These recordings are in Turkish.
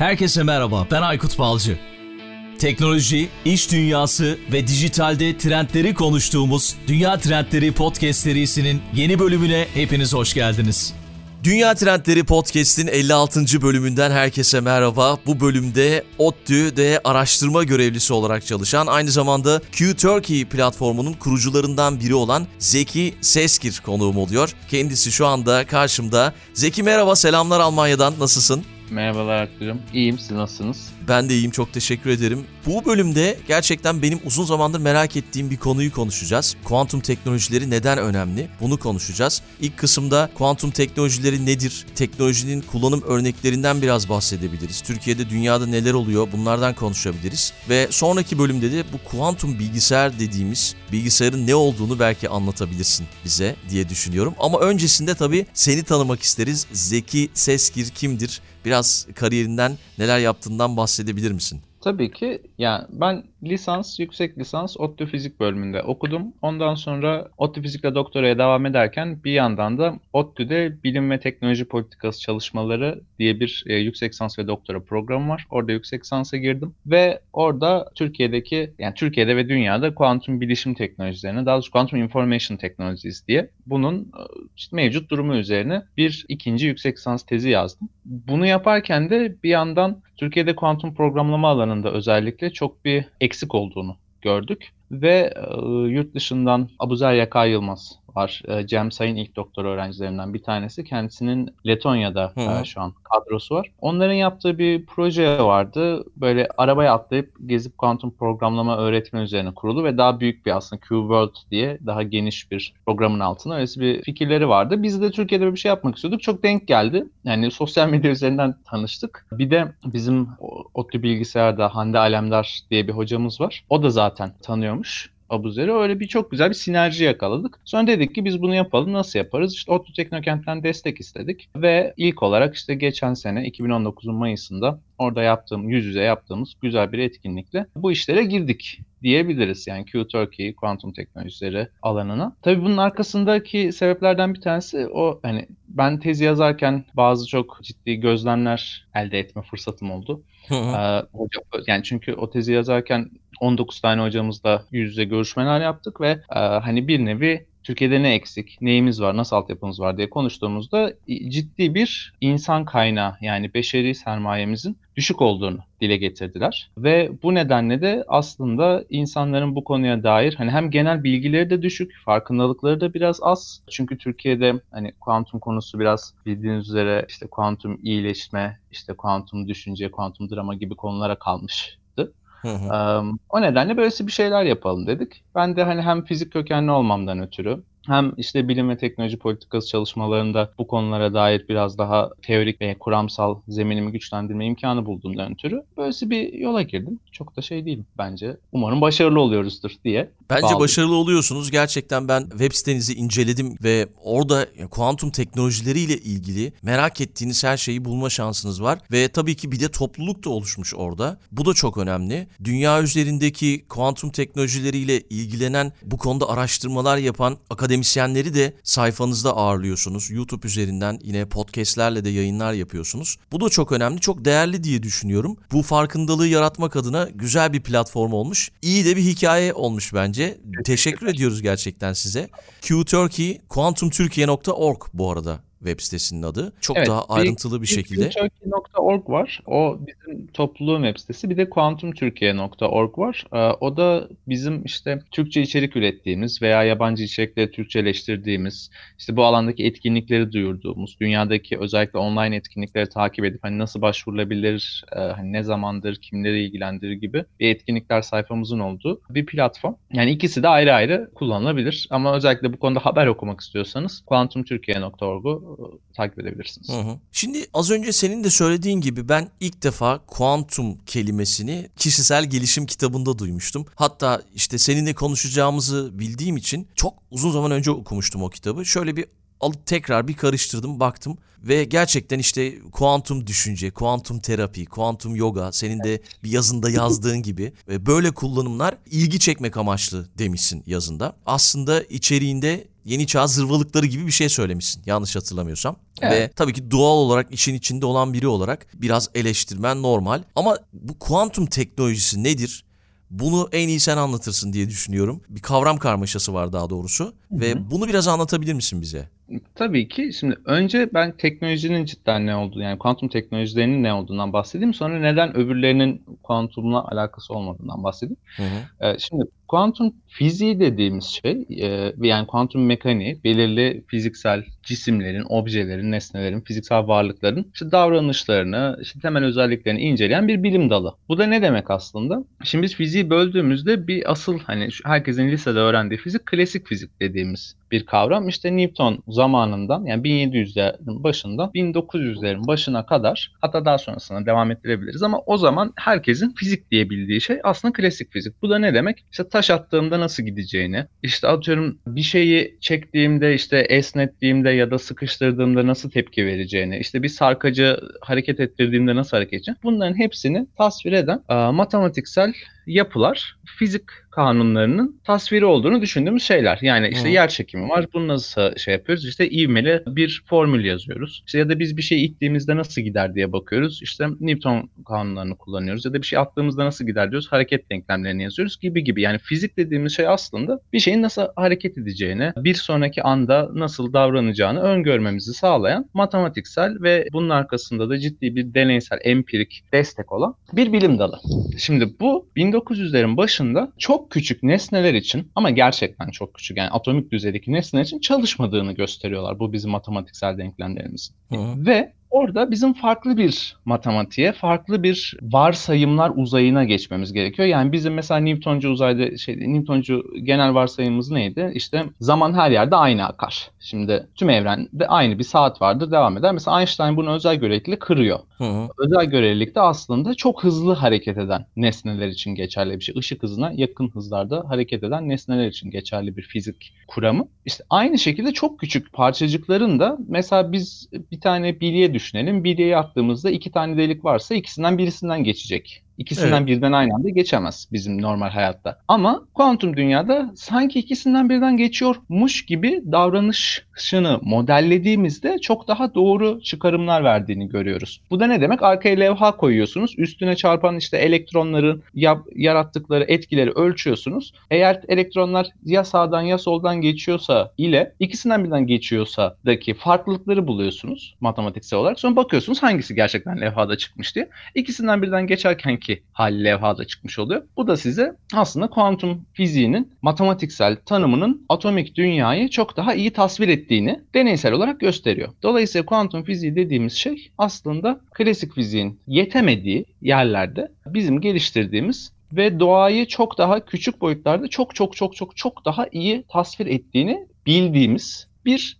Herkese merhaba, ben Aykut Balcı. Teknoloji, iş dünyası ve dijitalde trendleri konuştuğumuz Dünya Trendleri Podcast serisinin yeni bölümüne hepiniz hoş geldiniz. Dünya Trendleri Podcast'in 56. bölümünden herkese merhaba. Bu bölümde ODTÜ'de araştırma görevlisi olarak çalışan, aynı zamanda Q-Turkey platformunun kurucularından biri olan Zeki Seskir konuğum oluyor. Kendisi şu anda karşımda. Zeki merhaba, selamlar Almanya'dan, nasılsın? Merhabalar Artür'üm. İyiyim, siz nasılsınız? Ben de iyiyim, çok teşekkür ederim. Bu bölümde gerçekten benim uzun zamandır merak ettiğim bir konuyu konuşacağız. Kuantum teknolojileri neden önemli? Bunu konuşacağız. İlk kısımda kuantum teknolojileri nedir? Teknolojinin kullanım örneklerinden biraz bahsedebiliriz. Türkiye'de, dünyada neler oluyor? Bunlardan konuşabiliriz. Ve sonraki bölümde de bu kuantum bilgisayar dediğimiz bilgisayarın ne olduğunu belki anlatabilirsin bize diye düşünüyorum. Ama öncesinde tabii seni tanımak isteriz. Zeki Seskir kimdir? Biraz kariyerinden neler yaptığından bahsedebilir misin? Tabii ki. Yani ben lisans, yüksek lisans ODTÜ Fizik bölümünde okudum. Ondan sonra ODTÜ Fizik'le doktoraya devam ederken bir yandan da ODTÜ'de Bilim ve Teknoloji Politikası Çalışmaları diye bir e, yüksek lisans ve doktora programı var. Orada yüksek lisansa girdim ve orada Türkiye'deki yani Türkiye'de ve dünyada kuantum bilişim teknolojilerine daha doğrusu Quantum Information Technologies diye bunun e, işte mevcut durumu üzerine bir ikinci yüksek lisans tezi yazdım. Bunu yaparken de bir yandan Türkiye'de kuantum programlama alanında özellikle çok bir eksik olduğunu gördük ve e, yurt dışından Abuzer Yaka Yılmaz var. E, Cem Sayın ilk doktor öğrencilerinden bir tanesi. Kendisinin Letonya'da e, şu an kadrosu var. Onların yaptığı bir proje vardı. Böyle arabaya atlayıp gezip kuantum programlama öğretme üzerine kurulu ve daha büyük bir aslında Q-World diye daha geniş bir programın altına öyle bir fikirleri vardı. Biz de Türkiye'de bir şey yapmak istiyorduk. Çok denk geldi. Yani sosyal medya üzerinden tanıştık. Bir de bizim ODTÜ bilgisayarda Hande Alemdar diye bir hocamız var. O da zaten tanıyormuş. Abuzer'i öyle bir çok güzel bir sinerji yakaladık. Sonra dedik ki biz bunu yapalım nasıl yaparız? İşte ODTÜ Teknokent'ten destek istedik ve ilk olarak işte geçen sene 2019'un Mayıs'ında orada yaptığım yüz yüze yaptığımız güzel bir etkinlikle bu işlere girdik diyebiliriz. Yani Q-Turkey, kuantum teknolojileri alanına. Tabii bunun arkasındaki sebeplerden bir tanesi o hani ben tezi yazarken bazı çok ciddi gözlemler elde etme fırsatım oldu. ee, yani çünkü o tezi yazarken 19 tane hocamızla yüz yüze görüşmeler yaptık ve e, hani bir nevi Türkiye'de ne eksik, neyimiz var, nasıl altyapımız var diye konuştuğumuzda ciddi bir insan kaynağı yani beşeri sermayemizin düşük olduğunu dile getirdiler. Ve bu nedenle de aslında insanların bu konuya dair hani hem genel bilgileri de düşük, farkındalıkları da biraz az. Çünkü Türkiye'de hani kuantum konusu biraz bildiğiniz üzere işte kuantum iyileşme, işte kuantum düşünce, kuantum drama gibi konulara kalmış Hı hı. Um, o nedenle böylesi bir şeyler yapalım dedik. Ben de hani hem fizik kökenli olmamdan ötürü hem işte bilim ve teknoloji politikası çalışmalarında bu konulara dair biraz daha teorik ve kuramsal zeminimi güçlendirme imkanı bulduğumdan ötürü böylesi bir yola girdim. Çok da şey değil bence. Umarım başarılı oluyoruzdur diye. Bence bağlı. başarılı oluyorsunuz. Gerçekten ben web sitenizi inceledim ve orada kuantum teknolojileriyle ilgili merak ettiğiniz her şeyi bulma şansınız var. Ve tabii ki bir de topluluk da oluşmuş orada. Bu da çok önemli. Dünya üzerindeki kuantum teknolojileriyle ilgilenen, bu konuda araştırmalar yapan akademik akademisyenleri de sayfanızda ağırlıyorsunuz. YouTube üzerinden yine podcastlerle de yayınlar yapıyorsunuz. Bu da çok önemli, çok değerli diye düşünüyorum. Bu farkındalığı yaratmak adına güzel bir platform olmuş. İyi de bir hikaye olmuş bence. Teşekkür ediyoruz gerçekten size. QTurkey, quantumturkiye.org bu arada web sitesinin adı. Çok evet, daha ayrıntılı bir, bir şekilde. Turkey.org var. O bizim topluluğun web sitesi. Bir de quantumturkiye.org var. Ee, o da bizim işte Türkçe içerik ürettiğimiz veya yabancı içerikleri Türkçeleştirdiğimiz, işte bu alandaki etkinlikleri duyurduğumuz, dünyadaki özellikle online etkinlikleri takip edip hani nasıl başvurulabilir, e, hani ne zamandır, kimleri ilgilendirir gibi bir etkinlikler sayfamızın olduğu bir platform. Yani ikisi de ayrı ayrı kullanılabilir. Ama özellikle bu konuda haber okumak istiyorsanız quantumturkiye.org'u takip edebilirsiniz. Hı hı. Şimdi az önce senin de söylediğin gibi ben ilk defa kuantum kelimesini kişisel gelişim kitabında duymuştum. Hatta işte seninle konuşacağımızı bildiğim için çok uzun zaman önce okumuştum o kitabı. Şöyle bir alıp tekrar bir karıştırdım baktım ve gerçekten işte kuantum düşünce, kuantum terapi, kuantum yoga senin de bir yazında yazdığın gibi ve böyle kullanımlar ilgi çekmek amaçlı demişsin yazında. Aslında içeriğinde yeni çağ zırvalıkları gibi bir şey söylemişsin yanlış hatırlamıyorsam. Evet. Ve tabii ki doğal olarak işin içinde olan biri olarak biraz eleştirmen normal. Ama bu kuantum teknolojisi nedir? Bunu en iyi sen anlatırsın diye düşünüyorum. Bir kavram karmaşası var daha doğrusu. Ve bunu biraz anlatabilir misin bize? Tabii ki. Şimdi önce ben teknolojinin cidden ne olduğunu yani kuantum teknolojilerinin ne olduğundan bahsedeyim. Sonra neden öbürlerinin kuantumla alakası olmadığından bahsedeyim. Hı hı. Ee, şimdi kuantum fiziği dediğimiz şey e, yani kuantum mekaniği belirli fiziksel cisimlerin, objelerin, nesnelerin, fiziksel varlıkların işte davranışlarını, işte temel özelliklerini inceleyen bir bilim dalı. Bu da ne demek aslında? Şimdi biz fiziği böldüğümüzde bir asıl hani herkesin lisede öğrendiği fizik klasik fizik dediğimiz bir kavram. İşte Newton zamanından yani 1700'lerin başından 1900'lerin başına kadar hatta daha sonrasına devam ettirebiliriz ama o zaman herkesin fizik diye bildiği şey aslında klasik fizik. Bu da ne demek? İşte attığımda nasıl gideceğini, işte atıyorum bir şeyi çektiğimde işte esnettiğimde ya da sıkıştırdığımda nasıl tepki vereceğini, işte bir sarkacı hareket ettirdiğimde nasıl hareket edeceğini bunların hepsini tasvir eden matematiksel yapılar fizik kanunlarının tasviri olduğunu düşündüğümüz şeyler. Yani işte Hı. yer çekimi var. Bunu nasıl şey yapıyoruz? İşte ivmeli bir formül yazıyoruz. İşte ya da biz bir şey ittiğimizde nasıl gider diye bakıyoruz. İşte Newton kanunlarını kullanıyoruz. Ya da bir şey attığımızda nasıl gider diyoruz. Hareket denklemlerini yazıyoruz gibi gibi. Yani fizik dediğimiz şey aslında bir şeyin nasıl hareket edeceğini, bir sonraki anda nasıl davranacağını öngörmemizi sağlayan matematiksel ve bunun arkasında da ciddi bir deneysel, empirik destek olan bir bilim dalı. Şimdi bu 1900'lerin başında çok küçük nesneler için ama gerçekten çok küçük yani atomik düzeydeki nesneler için çalışmadığını gösteriyorlar bu bizim matematiksel denklemlerimizin. Hı. Ve orada bizim farklı bir matematiğe, farklı bir varsayımlar uzayına geçmemiz gerekiyor. Yani bizim mesela Newtoncu uzayda şey Newtoncu genel varsayımımız neydi? İşte zaman her yerde aynı akar. Şimdi tüm evrende aynı bir saat vardır, devam eder. Mesela Einstein bunu özel görelilikle kırıyor. Hı hı. Özel görelilik de aslında çok hızlı hareket eden nesneler için geçerli bir şey. Işık hızına yakın hızlarda hareket eden nesneler için geçerli bir fizik kuramı. İşte aynı şekilde çok küçük parçacıkların da mesela biz bir tane bilye düşünelim. Bilyeye attığımızda iki tane delik varsa ikisinden birisinden geçecek. İkisinden Evet. birden aynı anda geçemez bizim normal hayatta. Ama kuantum dünyada sanki ikisinden birden geçiyormuş gibi davranışını modellediğimizde çok daha doğru çıkarımlar verdiğini görüyoruz. Bu da ne demek? Arkaya levha koyuyorsunuz. Üstüne çarpan işte elektronların yarattıkları etkileri ölçüyorsunuz. Eğer elektronlar ya sağdan ya soldan geçiyorsa ile ikisinden birden geçiyorsa daki farklılıkları buluyorsunuz matematiksel olarak. Sonra bakıyorsunuz hangisi gerçekten levhada çıkmış diye. İkisinden birden geçerkenki hal levhada çıkmış oluyor. Bu da size aslında kuantum fiziğinin matematiksel tanımının atomik dünyayı çok daha iyi tasvir ettiğini deneysel olarak gösteriyor. Dolayısıyla kuantum fiziği dediğimiz şey aslında klasik fiziğin yetemediği yerlerde bizim geliştirdiğimiz ve doğayı çok daha küçük boyutlarda çok çok çok çok çok daha iyi tasvir ettiğini bildiğimiz bir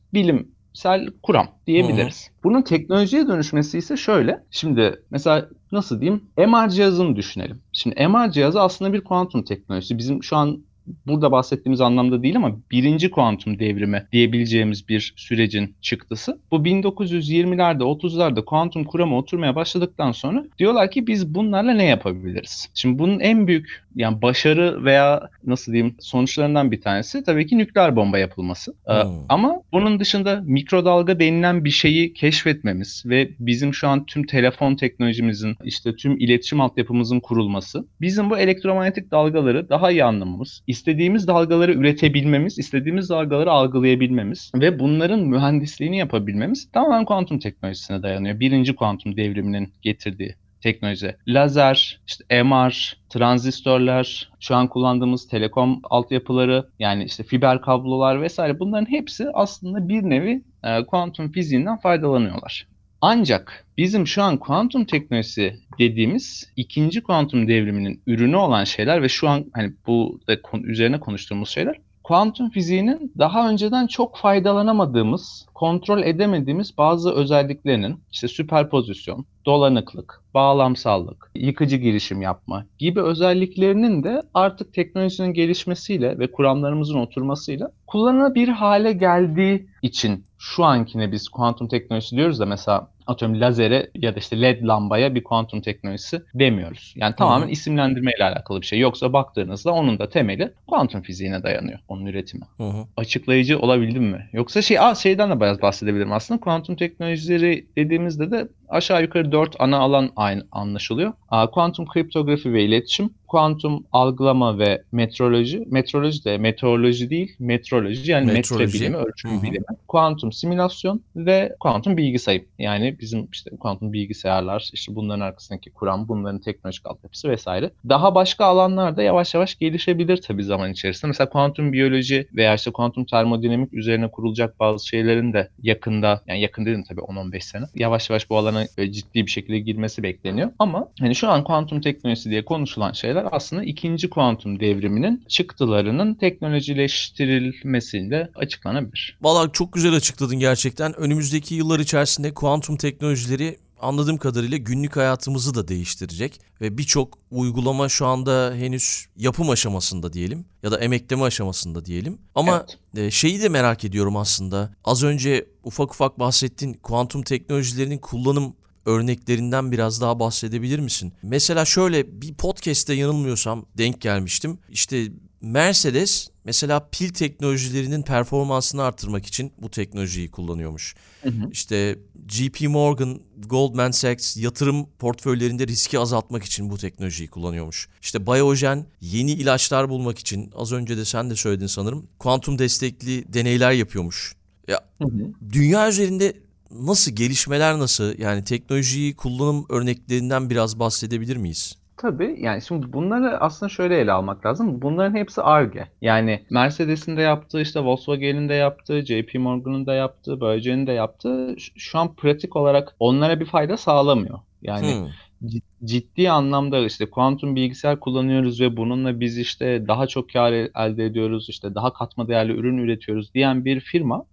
bilimsel kuram diyebiliriz. Bunun teknolojiye dönüşmesi ise şöyle. Şimdi mesela nasıl diyeyim? MR cihazını düşünelim. Şimdi MR cihazı aslında bir kuantum teknolojisi. Bizim şu an burada bahsettiğimiz anlamda değil ama birinci kuantum devrimi diyebileceğimiz bir sürecin çıktısı. Bu 1920'lerde 30'larda kuantum kuramı oturmaya başladıktan sonra diyorlar ki biz bunlarla ne yapabiliriz? Şimdi bunun en büyük yani başarı veya nasıl diyeyim sonuçlarından bir tanesi tabii ki nükleer bomba yapılması. Ee, Hmm. Ama bunun dışında mikrodalga denilen bir şeyi keşfetmemiz ve bizim şu an tüm telefon teknolojimizin işte tüm iletişim altyapımızın kurulması bizim bu elektromanyetik dalgaları daha iyi anlamamız, istediğimiz dalgaları üretebilmemiz, istediğimiz dalgaları algılayabilmemiz ve bunların mühendisliğini yapabilmemiz tamamen kuantum teknolojisine dayanıyor. Birinci kuantum devriminin getirdiği teknoloji. Lazer, işte MR, transistörler, şu an kullandığımız telekom altyapıları yani işte fiber kablolar vesaire bunların hepsi aslında bir nevi e, kuantum fiziğinden faydalanıyorlar. Ancak bizim şu an kuantum teknolojisi dediğimiz ikinci kuantum devriminin ürünü olan şeyler ve şu an hani bu üzerine konuştuğumuz şeyler kuantum fiziğinin daha önceden çok faydalanamadığımız, kontrol edemediğimiz bazı özelliklerinin işte süperpozisyon, dolanıklık, bağlamsallık, yıkıcı girişim yapma gibi özelliklerinin de artık teknolojinin gelişmesiyle ve kuramlarımızın oturmasıyla kullanılabilir hale geldiği için şu ankine biz kuantum teknolojisi diyoruz da mesela atıyorum lazere ya da işte led lambaya bir kuantum teknolojisi demiyoruz. Yani tamamen Hı. isimlendirme ile alakalı bir şey. Yoksa baktığınızda onun da temeli kuantum fiziğine dayanıyor. Onun üretimi. Hı hı. Açıklayıcı olabildim mi? Yoksa şey aa, şeyden de biraz bahsedebilirim aslında. Kuantum teknolojileri dediğimizde de aşağı yukarı dört ana alan aynı anlaşılıyor. Kuantum kriptografi ve iletişim, kuantum algılama ve metroloji. Metroloji de meteoroloji değil, metroloji yani Metroloji. metre bilimi, ölçüm bilimi. Kuantum simülasyon ve kuantum bilgi sayım. Yani bizim işte kuantum bilgisayarlar, işte bunların arkasındaki kuram, bunların teknolojik altyapısı vesaire. Daha başka alanlarda yavaş yavaş gelişebilir tabii zaman içerisinde. Mesela kuantum biyoloji veya işte kuantum termodinamik üzerine kurulacak bazı şeylerin de yakında, yani yakın dedim tabii 10-15 sene. Yavaş yavaş bu alana böyle ciddi bir şekilde girmesi bekleniyor. Ama hani şu an kuantum teknolojisi diye konuşulan şeyler aslında ikinci kuantum devriminin çıktılarının teknolojileştirilmesiyle açıklanabilir. Valla çok güzel açıkladın gerçekten. Önümüzdeki yıllar içerisinde kuantum teknolojileri anladığım kadarıyla günlük hayatımızı da değiştirecek ve birçok uygulama şu anda henüz yapım aşamasında diyelim ya da emekleme aşamasında diyelim. Ama Evet. e, şeyi de merak ediyorum aslında. Az önce ufak ufak bahsettin kuantum teknolojilerinin kullanım örneklerinden biraz daha bahsedebilir misin? Mesela şöyle bir podcast'te yanılmıyorsam denk gelmiştim. İşte Mercedes mesela pil teknolojilerinin performansını arttırmak için bu teknolojiyi kullanıyormuş. Hı hı. İşte JP Morgan, Goldman Sachs yatırım portföylerinde riski azaltmak için bu teknolojiyi kullanıyormuş. İşte Biogen yeni ilaçlar bulmak için az önce de sen de söyledin sanırım kuantum destekli deneyler yapıyormuş. Ya Hı hı. dünya üzerinde nasıl gelişmeler nasıl yani teknolojiyi kullanım örneklerinden biraz bahsedebilir miyiz? Tabii yani şimdi bunları aslında şöyle ele almak lazım. Bunların hepsi Ar-Ge. Yani Mercedes'in de yaptığı, işte Volkswagen'in de yaptığı, JP Morgan'ın da yaptığı, Biogen'in de yaptığı şu an pratik olarak onlara bir fayda sağlamıyor. Yani Hmm. cid- ciddi anlamda işte kuantum bilgisayar kullanıyoruz ve bununla biz işte daha çok kar el- elde ediyoruz, işte daha katma değerli ürün üretiyoruz diyen bir firma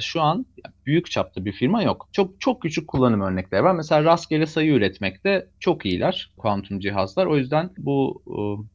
şu an büyük çapta bir firma yok. Çok çok küçük kullanım örnekleri var. Mesela rastgele sayı üretmekte çok iyiler kuantum cihazlar. O yüzden bu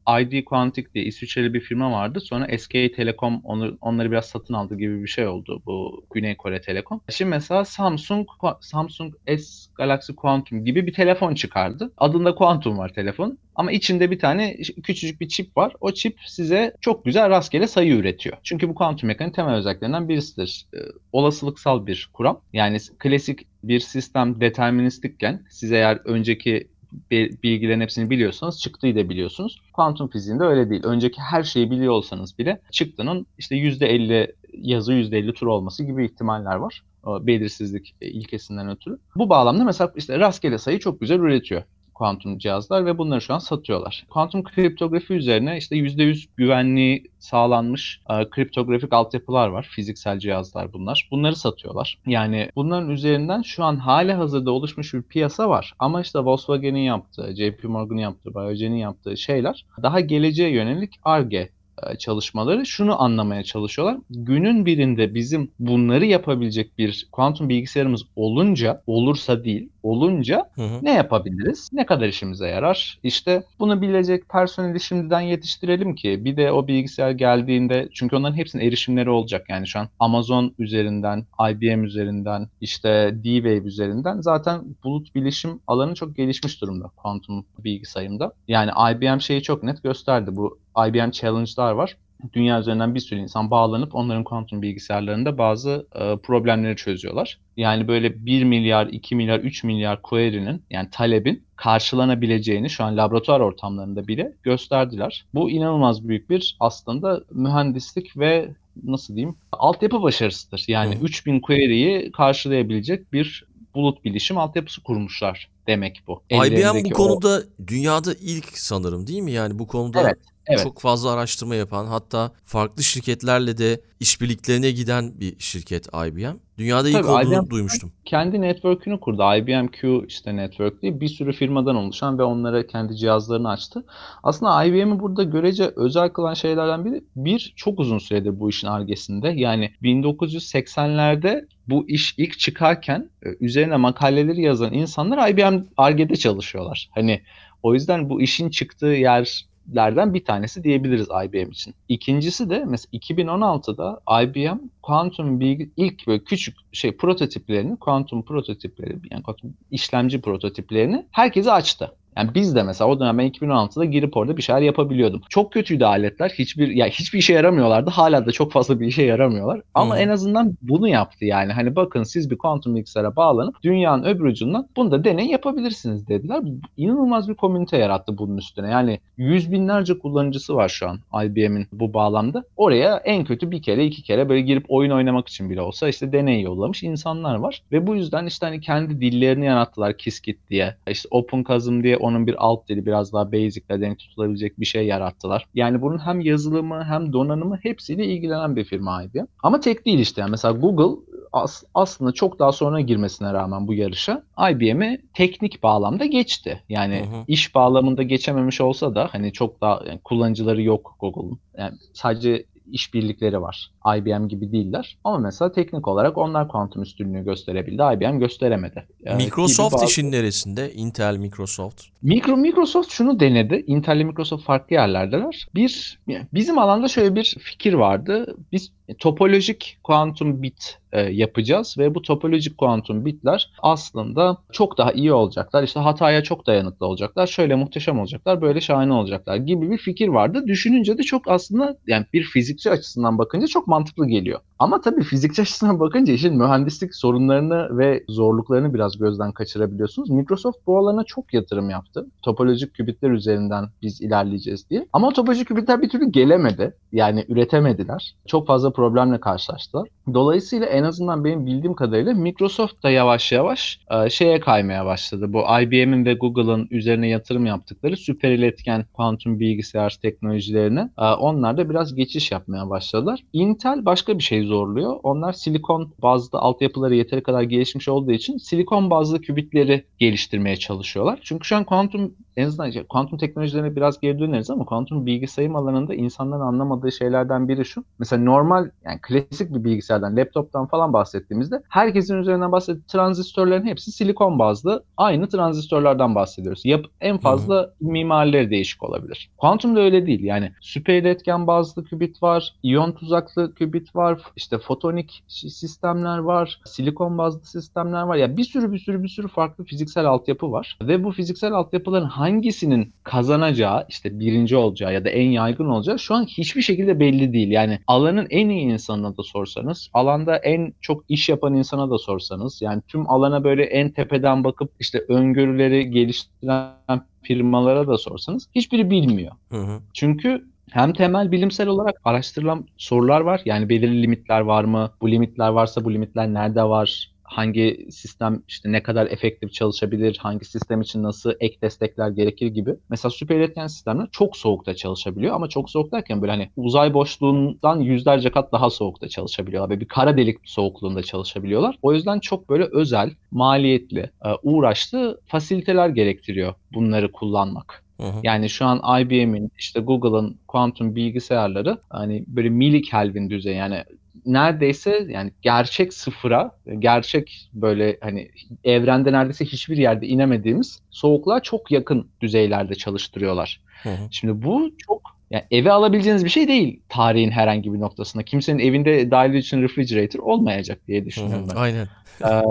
e, ID Quantic diye İsviçreli bir firma vardı. Sonra SK Telekom onu, onları biraz satın aldı gibi bir şey oldu bu Güney Kore Telekom. Şimdi mesela Samsung Samsung S Galaxy Quantum gibi bir telefon çıkardı. Adında Quantum var telefon. Ama içinde bir tane küçücük bir çip var. O çip size çok güzel rastgele sayı üretiyor. Çünkü bu kuantum mekaniğinin temel özelliklerinden birisidir. Ee, olasılıksal bir kuram. Yani klasik bir sistem deterministikken siz eğer önceki bi- bilgilerin hepsini biliyorsanız çıktıyı da biliyorsunuz. Kuantum fiziğinde öyle değil. Önceki her şeyi biliyor olsanız bile çıktının işte %50 yazı %50 tur olması gibi ihtimaller var. O belirsizlik ilkesinden ötürü. Bu bağlamda mesela işte rastgele sayı çok güzel üretiyor kuantum cihazlar ve bunları şu an satıyorlar. Kuantum kriptografi üzerine işte %100 güvenliği sağlanmış e, kriptografik altyapılar var. Fiziksel cihazlar bunlar. Bunları satıyorlar. Yani bunların üzerinden şu an hali hazırda oluşmuş bir piyasa var. Ama işte Volkswagen'in yaptığı, JP Morgan'ın yaptığı, Biogen'in yaptığı şeyler daha geleceğe yönelik Ar-Ge çalışmaları şunu anlamaya çalışıyorlar. Günün birinde bizim bunları yapabilecek bir kuantum bilgisayarımız olunca, olursa değil, olunca Hı hı. ne yapabiliriz? Ne kadar işimize yarar? İşte bunu bilecek personeli şimdiden yetiştirelim ki bir de o bilgisayar geldiğinde çünkü onların hepsinin erişimleri olacak. Yani şu an Amazon üzerinden, IBM üzerinden, işte D-Wave üzerinden zaten bulut bilişim alanı çok gelişmiş durumda kuantum bilgi sayımda. Yani IBM şeyi çok net gösterdi. Bu IBM Challenge'lar var dünya üzerinden bir sürü insan bağlanıp onların kuantum bilgisayarlarında bazı e, problemleri çözüyorlar. Yani böyle 1 milyar, 2 milyar, 3 milyar query'nin yani talebin karşılanabileceğini şu an laboratuvar ortamlarında bile gösterdiler. Bu inanılmaz büyük bir aslında mühendislik ve nasıl diyeyim altyapı başarısıdır. Yani Hı. 3000 query'yi karşılayabilecek bir bulut bilişim altyapısı kurmuşlar demek bu. IBM bu Ellerindeki o- konuda dünyada ilk sanırım değil mi? Yani bu konuda Evet. Evet. çok fazla araştırma yapan hatta farklı şirketlerle de işbirliklerine giden bir şirket IBM. Dünyada ilk Tabii, olduğunu IBM duymuştum. Kendi network'ünü kurdu. IBM Q işte network diye bir sürü firmadan oluşan ve onlara kendi cihazlarını açtı. Aslında IBM'i burada görece özel kılan şeylerden biri bir çok uzun süredir bu işin argesinde. Yani 1980'lerde bu iş ilk çıkarken e, üzerine makaleleri yazan insanlar IBM Arge'de çalışıyorlar. Hani o yüzden bu işin çıktığı yer lerden bir tanesi diyebiliriz IBM için. İkincisi de mesela 2016'da IBM kuantum bilgi ilk böyle küçük şey prototiplerini, kuantum prototipleri yani kuantum işlemci prototiplerini herkese açtı. Yani biz de mesela o dönem ben 2016'da girip orada bir şeyler yapabiliyordum. Çok kötüydü aletler. Hiçbir ya hiçbir işe yaramıyorlardı. Hala da çok fazla bir işe yaramıyorlar. Ama hmm. en azından bunu yaptı yani. Hani bakın siz bir kuantum bilgisayara bağlanıp dünyanın öbür ucundan bunu da deney yapabilirsiniz dediler. İnanılmaz bir komünite yarattı bunun üstüne. Yani yüz binlerce kullanıcısı var şu an IBM'in bu bağlamda. Oraya en kötü bir kere iki kere böyle girip oyun oynamak için bile olsa işte deney yollamış insanlar var. Ve bu yüzden işte hani kendi dillerini yarattılar Qiskit diye. İşte OpenCasm diye onun bir alt dili biraz daha basic ile denk tutulabilecek bir şey yarattılar. Yani bunun hem yazılımı hem donanımı hepsiyle ilgilenen bir firma IBM. Ama tek değil işte. Yani mesela Google as, aslında çok daha sonra girmesine rağmen bu yarışa IBM'i teknik bağlamda geçti. Yani hı hı. iş bağlamında geçememiş olsa da hani çok daha yani kullanıcıları yok Google'un. Yani sadece işbirlikleri var. IBM gibi değiller. Ama mesela teknik olarak onlar kuantum üstünlüğü gösterebildi. IBM gösteremedi. Yani Microsoft bazı... işin neresinde? Intel, Microsoft. Mikro Microsoft şunu denedi. Intel ile Microsoft farklı yerlerdeler. Bir bizim alanda şöyle bir fikir vardı. Biz topolojik kuantum bit e, yapacağız ve bu topolojik kuantum bitler aslında çok daha iyi olacaklar. İşte hataya çok dayanıklı olacaklar. Şöyle muhteşem olacaklar, böyle şahane olacaklar gibi bir fikir vardı. Düşününce de çok aslında yani bir fizikçi açısından bakınca çok mantıklı geliyor. Ama tabii fizikçi açısından bakınca işin mühendislik sorunlarını ve zorluklarını biraz gözden kaçırabiliyorsunuz. Microsoft bu alana çok yatırım yaptı. Topolojik kübitler üzerinden biz ilerleyeceğiz diye. Ama topolojik kübitler bir türlü gelemedi. Yani üretemediler. Çok fazla problemle karşılaştılar. Dolayısıyla en azından benim bildiğim kadarıyla Microsoft da yavaş yavaş e, şeye kaymaya başladı. Bu IBM'in ve Google'ın üzerine yatırım yaptıkları süper iletken kuantum bilgisayar teknolojilerine e, onlar da biraz geçiş yapmaya başladılar. Intel başka bir şey zorluyor. Onlar silikon bazlı altyapıları yeteri kadar gelişmiş olduğu için silikon bazlı kübitleri geliştirmeye çalışıyorlar. Çünkü şu an kuantum en azından işte, kuantum teknolojilerine biraz geri döneriz ama kuantum bilgi sayım alanında insanların anlamadığı şeylerden biri şu. Mesela normal yani klasik bir bilgisayardan, laptoptan falan bahsettiğimizde herkesin üzerinden bahsettiği transistörlerin hepsi silikon bazlı. Aynı transistörlerden bahsediyoruz. Yap, en fazla Hı-hı. mimarileri değişik olabilir. Kuantumda öyle değil. Yani süper iletken bazlı kübit var, iyon tuzaklı kübit var, işte fotonik sistemler var, silikon bazlı sistemler var. Ya yani bir sürü bir sürü bir sürü farklı fiziksel altyapı var ve bu fiziksel altyapıların hangisinin kazanacağı işte birinci olacağı ya da en yaygın olacağı şu an hiçbir şekilde belli değil. Yani alanın en iyi insanına da sorsanız, alanda en çok iş yapan insana da sorsanız yani tüm alana böyle en tepeden bakıp işte öngörüleri geliştiren firmalara da sorsanız hiçbiri bilmiyor. Hı hı. Çünkü hem temel bilimsel olarak araştırılan sorular var. Yani belirli limitler var mı? Bu limitler varsa bu limitler nerede var? Hangi sistem işte ne kadar efektif çalışabilir, hangi sistem için nasıl ek destekler gerekir gibi. Mesela süper iletken sistemler çok soğukta çalışabiliyor ama çok soğuk derken böyle hani uzay boşluğundan yüzlerce kat daha soğukta çalışabiliyorlar ve bir kara delik soğukluğunda çalışabiliyorlar. O yüzden çok böyle özel, maliyetli, e, uğraşlı fasiliteler gerektiriyor bunları kullanmak. Yani şu an IBM'in işte Google'ın kuantum bilgisayarları hani böyle mili Kelvin düzey yani neredeyse yani gerçek sıfıra, gerçek böyle hani evrende neredeyse hiçbir yerde inemediğimiz soğukluğa çok yakın düzeylerde çalıştırıyorlar. Hı hı. Şimdi bu çok yani eve alabileceğiniz bir şey değil tarihin herhangi bir noktasında. Kimsenin evinde dahil için refrigerator olmayacak diye düşünüyorum ben. Aynen. Ee,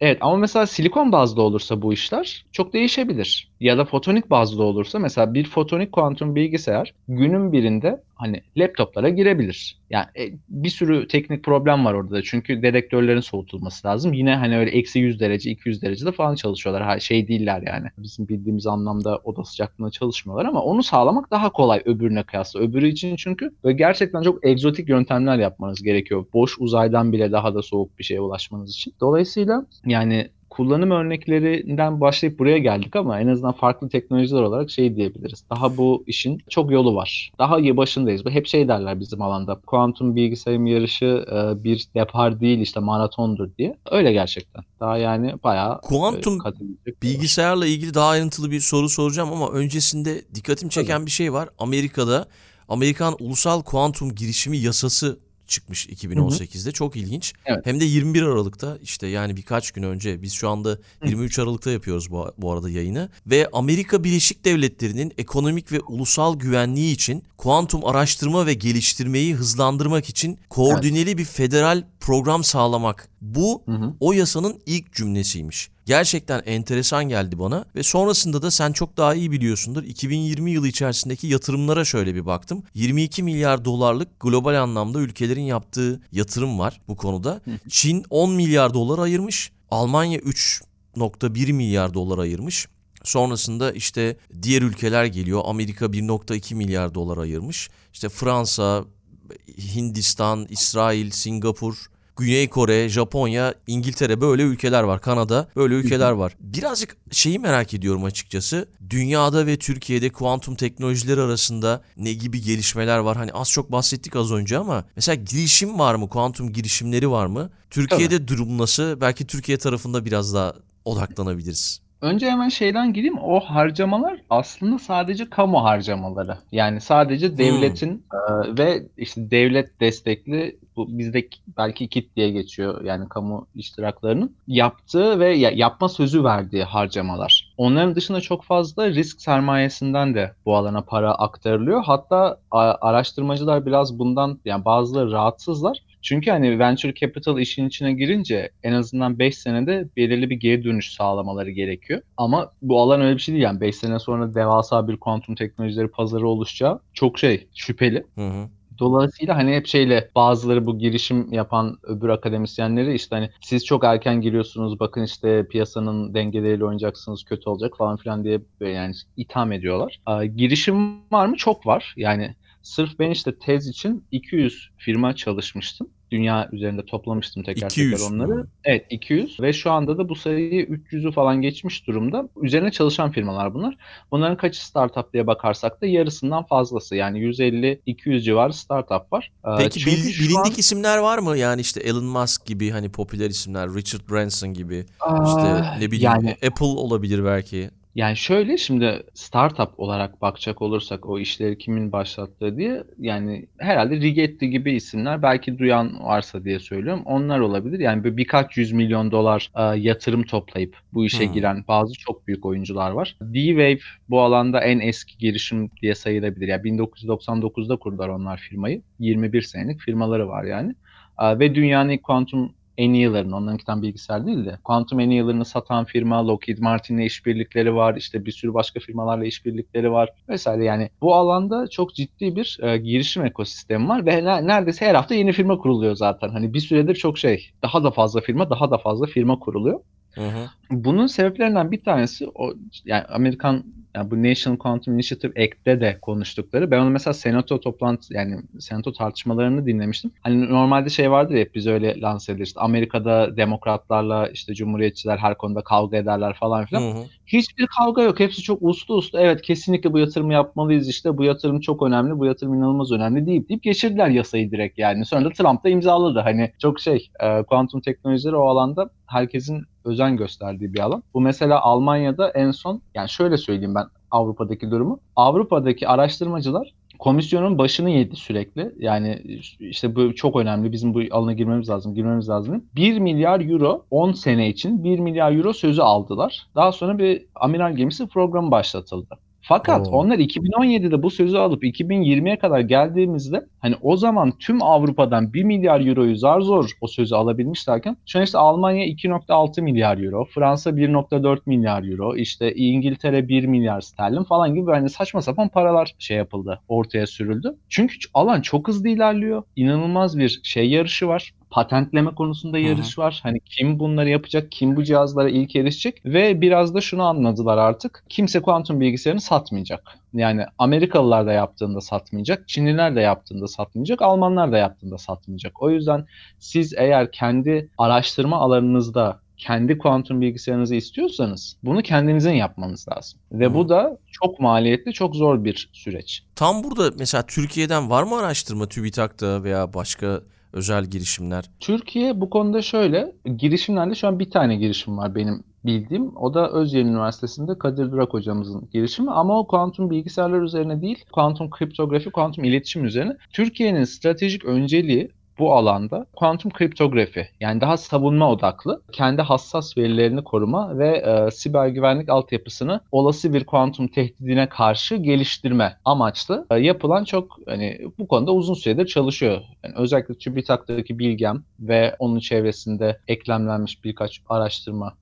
evet ama mesela silikon bazlı olursa bu işler çok değişebilir. Ya da fotonik bazlı olursa mesela bir fotonik kuantum bilgisayar günün birinde hani laptoplara girebilir. Yani e, bir sürü teknik problem var orada da. Çünkü dedektörlerin soğutulması lazım. Yine hani öyle eksi 100 derece, 200 derecede falan çalışıyorlar. Ha, şey değiller yani. Bizim bildiğimiz anlamda oda sıcaklığında çalışmıyorlar ama onu sağlamak daha kolay öbürüne kıyasla. Öbürü için çünkü böyle gerçekten çok egzotik yöntemler yapmanız gerekiyor. Boş uzaydan bile daha da soğuk bir şeye ulaşmanız için. Dolayısıyla yani kullanım örneklerinden başlayıp buraya geldik ama en azından farklı teknolojiler olarak şey diyebiliriz. Daha bu işin çok yolu var. Daha iyi başındayız. Hep şey derler bizim alanda. Kuantum bilgisayarım yarışı e, bir depar değil işte maratondur diye. Öyle gerçekten. Daha yani bayağı Kuantum e, bilgisayarla ilgili daha ayrıntılı bir soru soracağım ama öncesinde dikkatim çeken Tabii. bir şey var. Amerika'da Amerikan Ulusal Kuantum Girişimi Yasası çıkmış 2018'de. Hı hı. Çok ilginç. Evet. Hem de 21 Aralık'ta işte yani birkaç gün önce biz şu anda 23 Aralık'ta yapıyoruz bu, bu arada yayını. Ve Amerika Birleşik Devletleri'nin ekonomik ve ulusal güvenliği için kuantum araştırma ve geliştirmeyi hızlandırmak için koordineli evet. bir federal program sağlamak. Bu hı hı. o yasanın ilk cümlesiymiş. Gerçekten enteresan geldi bana ve sonrasında da sen çok daha iyi biliyorsundur. 2020 yılı içerisindeki yatırımlara şöyle bir baktım. 22 milyar dolarlık global anlamda ülkelerin yaptığı yatırım var bu konuda. Çin 10 milyar dolar ayırmış. Almanya 3.1 milyar dolar ayırmış. Sonrasında işte diğer ülkeler geliyor. Amerika 1.2 milyar dolar ayırmış. İşte Fransa, Hindistan, İsrail, Singapur, Güney Kore, Japonya, İngiltere böyle ülkeler var. Kanada böyle ülkeler var. Birazcık şeyi merak ediyorum açıkçası. Dünyada ve Türkiye'de kuantum teknolojileri arasında ne gibi gelişmeler var? Hani az çok bahsettik az önce ama mesela girişim var mı? Kuantum girişimleri var mı? Türkiye'de durum nasıl? Belki Türkiye tarafında biraz daha odaklanabiliriz. Önce hemen şeyden gireyim. O harcamalar aslında sadece kamu harcamaları. Yani sadece devletin hmm. ve işte devlet destekli bu bizde belki kit diye geçiyor yani kamu iştiraklarının yaptığı ve yapma sözü verdiği harcamalar. Onların dışında çok fazla risk sermayesinden de bu alana para aktarılıyor. Hatta araştırmacılar biraz bundan yani bazıları rahatsızlar. Çünkü hani venture capital işin içine girince en azından 5 senede belirli bir geri dönüş sağlamaları gerekiyor. Ama bu alan öyle bir şey değil yani 5 sene sonra devasa bir kuantum teknolojileri pazarı oluşacağı çok şey şüpheli. Hı hı. Dolayısıyla hani hep şeyle bazıları bu girişim yapan öbür akademisyenleri işte hani siz çok erken giriyorsunuz bakın işte piyasanın dengeleriyle oynayacaksınız kötü olacak falan filan diye yani itham ediyorlar. Aa, girişim var mı? Çok var. Yani sırf ben işte tez için 200 firma çalışmıştım dünya üzerinde toplamıştım teker 200. teker onları. Evet 200 ve şu anda da bu sayıyı 300'ü falan geçmiş durumda. Üzerine çalışan firmalar bunlar. Bunların kaçı startup diye bakarsak da yarısından fazlası. Yani 150-200 civarı startup var. Ee, Peki Çünkü bil, bilindik an... isimler var mı? Yani işte Elon Musk gibi hani popüler isimler, Richard Branson gibi. Aa, işte ne bileyim yani... Apple olabilir belki. Yani şöyle şimdi startup olarak bakacak olursak o işleri kimin başlattığı diye yani herhalde Rigetti gibi isimler belki duyan varsa diye söylüyorum. Onlar olabilir. Yani bir birkaç yüz milyon dolar e, yatırım toplayıp bu işe hmm. giren bazı çok büyük oyuncular var. D-Wave bu alanda en eski girişim diye sayılabilir. Yani 1999'da kurdular onlar firmayı. 21 senelik firmaları var yani. E, ve dünyanın ilk kuantum Annealer'ın, onlarınkinden bilgisayar değil de Quantum Annealer'ını satan firma Lockheed Martin'le işbirlikleri var. işte bir sürü başka firmalarla işbirlikleri var vesaire. Yani bu alanda çok ciddi bir e, girişim ekosistemi var ve ne, neredeyse her hafta yeni firma kuruluyor zaten. Hani bir süredir çok şey, daha da fazla firma, daha da fazla firma kuruluyor. Hı hı. Bunun sebeplerinden bir tanesi o yani Amerikan yani bu National Quantum Initiative Act'te de konuştukları. Ben onu mesela senato toplantı yani senato tartışmalarını dinlemiştim. Hani normalde şey vardır ya biz öyle lanse edilir. İşte Amerika'da demokratlarla işte cumhuriyetçiler her konuda kavga ederler falan filan. Hı hı. Hiçbir kavga yok. Hepsi çok uslu uslu. Evet kesinlikle bu yatırımı yapmalıyız işte. Bu yatırım çok önemli. Bu yatırım inanılmaz önemli deyip deyip geçirdiler yasayı direkt yani. Sonra da Trump da imzaladı. Hani çok şey e, kuantum teknolojileri o alanda herkesin özen gösterdiği bir alan. Bu mesela Almanya'da en son yani şöyle söyleyeyim ben Avrupa'daki durumu. Avrupa'daki araştırmacılar komisyonun başını yedi sürekli. Yani işte bu çok önemli. Bizim bu alana girmemiz lazım, girmemiz lazım. 1 milyar euro 10 sene için 1 milyar euro sözü aldılar. Daha sonra bir amiral gemisi programı başlatıldı. Fakat Oo. onlar 2017'de bu sözü alıp 2020'ye kadar geldiğimizde hani o zaman tüm Avrupa'dan 1 milyar euroyu zar zor o sözü alabilmişlerken şu an işte Almanya 2.6 milyar euro, Fransa 1.4 milyar euro, işte İngiltere 1 milyar sterlin falan gibi hani saçma sapan paralar şey yapıldı, ortaya sürüldü. Çünkü alan çok hızlı ilerliyor. İnanılmaz bir şey yarışı var patentleme konusunda yarış Hı-hı. var. Hani kim bunları yapacak, kim bu cihazlara ilk erişecek ve biraz da şunu anladılar artık. Kimse kuantum bilgisayarını satmayacak. Yani Amerikalılar da yaptığında satmayacak, Çinliler de yaptığında satmayacak, Almanlar da yaptığında satmayacak. O yüzden siz eğer kendi araştırma alanınızda kendi kuantum bilgisayarınızı istiyorsanız bunu kendinizin yapmanız lazım. Ve hmm. bu da çok maliyetli, çok zor bir süreç. Tam burada mesela Türkiye'den var mı araştırma TÜBİTAK'ta veya başka özel girişimler? Türkiye bu konuda şöyle, girişimlerde şu an bir tane girişim var benim bildiğim. O da Özyeğin Üniversitesi'nde Kadir Durak hocamızın girişimi ama o kuantum bilgisayarlar üzerine değil, kuantum kriptografi, kuantum iletişim üzerine. Türkiye'nin stratejik önceliği bu alanda kuantum kriptografi yani daha savunma odaklı kendi hassas verilerini koruma ve e, siber güvenlik altyapısını olası bir kuantum tehdidine karşı geliştirme amaçlı e, yapılan çok hani bu konuda uzun süredir çalışıyor. Yani özellikle TÜBİTAK'taki bilgem ve onun çevresinde eklemlenmiş birkaç araştırma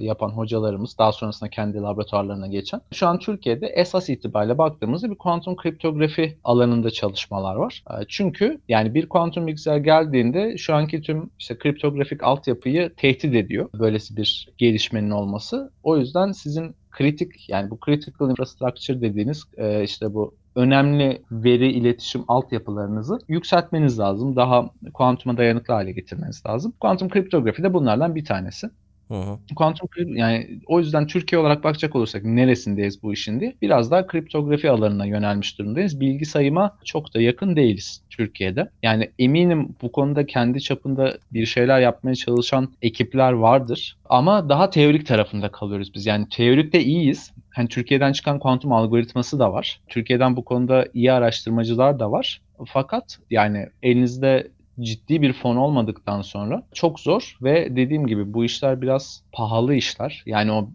yapan hocalarımız daha sonrasında kendi laboratuvarlarına geçen. Şu an Türkiye'de esas itibariyle baktığımızda bir kuantum kriptografi alanında çalışmalar var. E, çünkü yani bir kuantum bilgisayar geldiğinde şu anki tüm işte kriptografik altyapıyı tehdit ediyor. Böylesi bir gelişmenin olması. O yüzden sizin kritik yani bu critical infrastructure dediğiniz e, işte bu önemli veri iletişim altyapılarınızı yükseltmeniz lazım. Daha kuantuma dayanıklı hale getirmeniz lazım. Kuantum kriptografi de bunlardan bir tanesi. Hı hı. Kuantum yani o yüzden Türkiye olarak bakacak olursak neresindeyiz bu işin diye biraz daha kriptografi alanına yönelmiş durumdayız. Bilgi sayıma çok da yakın değiliz Türkiye'de. Yani eminim bu konuda kendi çapında bir şeyler yapmaya çalışan ekipler vardır. Ama daha teorik tarafında kalıyoruz biz. Yani teorikte iyiyiz. Hani Türkiye'den çıkan kuantum algoritması da var. Türkiye'den bu konuda iyi araştırmacılar da var. Fakat yani elinizde ciddi bir fon olmadıktan sonra çok zor ve dediğim gibi bu işler biraz pahalı işler. Yani o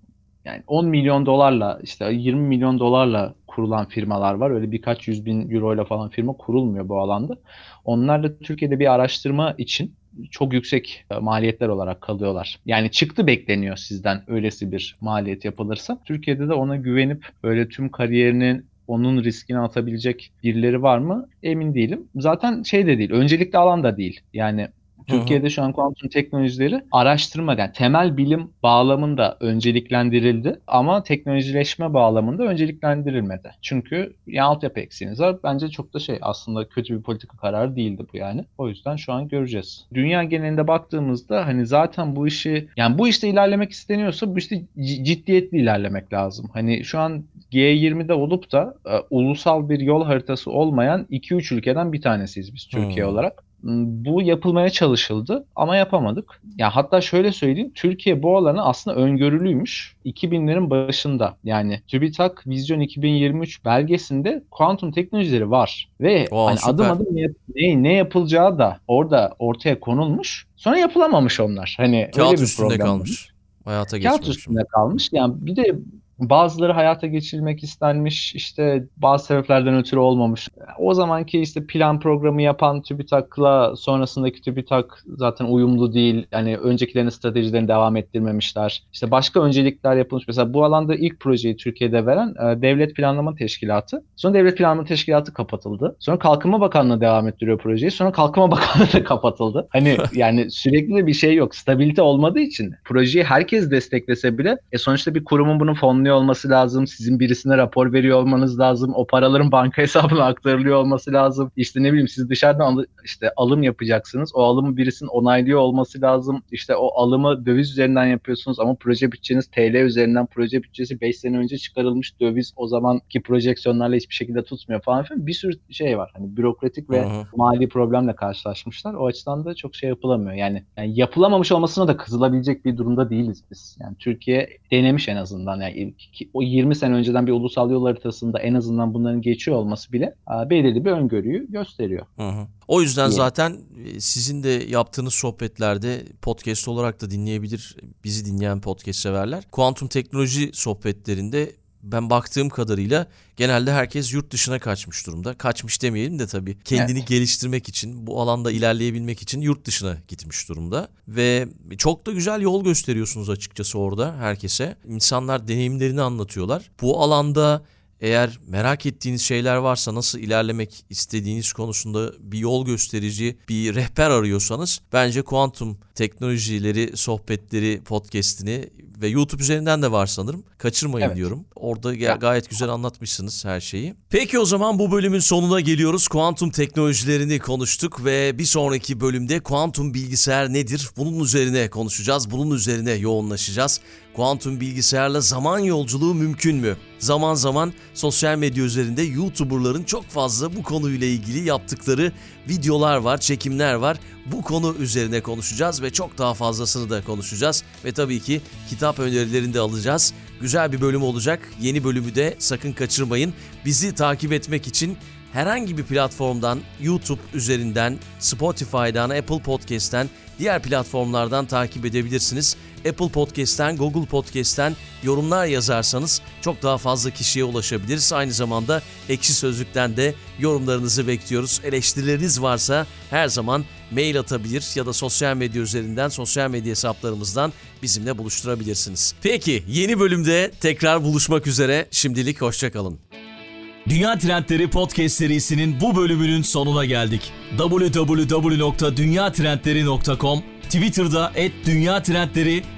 yani 10 milyon dolarla işte 20 milyon dolarla kurulan firmalar var. Öyle birkaç yüz bin euro ile falan firma kurulmuyor bu alanda. Onlar da Türkiye'de bir araştırma için çok yüksek e, maliyetler olarak kalıyorlar. Yani çıktı bekleniyor sizden öylesi bir maliyet yapılırsa. Türkiye'de de ona güvenip böyle tüm kariyerinin onun riskini atabilecek birileri var mı? Emin değilim. Zaten şey de değil, öncelikli alan da değil. Yani Türkiye'de şu an kuantum teknolojileri araştırma yani temel bilim bağlamında önceliklendirildi ama teknolojileşme bağlamında önceliklendirilmedi. Çünkü ya altyapı eksiğiniz var. Bence çok da şey aslında kötü bir politika kararı değildi bu yani. O yüzden şu an göreceğiz. Dünya genelinde baktığımızda hani zaten bu işi yani bu işte ilerlemek isteniyorsa bu işte ciddiyetli ilerlemek lazım. Hani şu an G20'de olup da e, ulusal bir yol haritası olmayan 2-3 ülkeden bir tanesiyiz biz Türkiye hmm. olarak bu yapılmaya çalışıldı ama yapamadık. Ya hatta şöyle söyleyeyim Türkiye bu alanı aslında öngörülüymüş 2000'lerin başında. Yani TÜBİTAK Vizyon 2023 belgesinde kuantum teknolojileri var ve Oo, hani adım adım ne, ne, ne yapılacağı da orada ortaya konulmuş. Sonra yapılamamış onlar. Hani Kağıt öyle bir üstünde problem kalmış. Hayata Kağıt üstünde kalmış. Yani bir de Bazıları hayata geçirilmek istenmiş, işte bazı sebeplerden ötürü olmamış. O zamanki işte plan programı yapan TÜBİTAK'la sonrasındaki TÜBİTAK zaten uyumlu değil. Yani öncekilerin stratejilerini devam ettirmemişler. İşte başka öncelikler yapılmış. Mesela bu alanda ilk projeyi Türkiye'de veren e, Devlet Planlama Teşkilatı. Sonra Devlet Planlama Teşkilatı kapatıldı. Sonra Kalkınma Bakanlığı devam ettiriyor projeyi. Sonra Kalkınma Bakanlığı da kapatıldı. Hani yani sürekli bir şey yok. Stabilite olmadığı için projeyi herkes desteklese bile e sonuçta bir kurumun bunun fonunu fonlanıyor olması lazım. Sizin birisine rapor veriyor olmanız lazım. O paraların banka hesabına aktarılıyor olması lazım. İşte ne bileyim siz dışarıdan al- işte alım yapacaksınız. O alımı birisinin onaylıyor olması lazım. İşte o alımı döviz üzerinden yapıyorsunuz ama proje bütçeniz TL üzerinden proje bütçesi 5 sene önce çıkarılmış döviz o zamanki projeksiyonlarla hiçbir şekilde tutmuyor falan filan. Bir sürü şey var. Hani bürokratik ve Hı-hı. mali problemle karşılaşmışlar. O açıdan da çok şey yapılamıyor. Yani, yani yapılamamış olmasına da kızılabilecek bir durumda değiliz biz. Yani Türkiye denemiş en azından. Yani o 20 sene önceden bir ulusal yol haritasında en azından bunların geçiyor olması bile belirli bir öngörüyü gösteriyor. Hı hı. O yüzden diye. zaten e, sizin de yaptığınız sohbetlerde podcast olarak da dinleyebilir bizi dinleyen podcast severler. Kuantum teknoloji sohbetlerinde ben baktığım kadarıyla genelde herkes yurt dışına kaçmış durumda. Kaçmış demeyelim de tabii kendini evet. geliştirmek için, bu alanda ilerleyebilmek için yurt dışına gitmiş durumda. Ve çok da güzel yol gösteriyorsunuz açıkçası orada herkese. İnsanlar deneyimlerini anlatıyorlar. Bu alanda eğer merak ettiğiniz şeyler varsa nasıl ilerlemek istediğiniz konusunda bir yol gösterici, bir rehber arıyorsanız bence kuantum teknolojileri sohbetleri podcast'ini ve YouTube üzerinden de var sanırım. Kaçırmayın Evet. diyorum. Orada Ya. gayet güzel anlatmışsınız her şeyi. Peki o zaman bu bölümün sonuna geliyoruz. Kuantum teknolojilerini konuştuk ve bir sonraki bölümde kuantum bilgisayar nedir? Bunun üzerine konuşacağız. Bunun üzerine yoğunlaşacağız. Kuantum bilgisayarla zaman yolculuğu mümkün mü? Zaman zaman sosyal medya üzerinde YouTuber'ların çok fazla bu konuyla ilgili yaptıkları videolar var, çekimler var. Bu konu üzerine konuşacağız ve çok daha fazlasını da konuşacağız. Ve tabii ki kitap önerilerini de alacağız. Güzel bir bölüm olacak. Yeni bölümü de sakın kaçırmayın. Bizi takip etmek için herhangi bir platformdan, YouTube üzerinden, Spotify'dan, Apple Podcast'ten, diğer platformlardan takip edebilirsiniz. Apple Podcast'ten, Google Podcast'ten yorumlar yazarsanız çok daha fazla kişiye ulaşabiliriz. Aynı zamanda Ekşi Sözlük'ten de yorumlarınızı bekliyoruz. Eleştirileriniz varsa her zaman mail atabilir ya da sosyal medya üzerinden, sosyal medya hesaplarımızdan bizimle buluşturabilirsiniz. Peki yeni bölümde tekrar buluşmak üzere. Şimdilik hoşçakalın. Dünya Trendleri Podcast serisinin bu bölümünün sonuna geldik. www.dünyatrendleri.com Twitter'da @dünyatrendleri,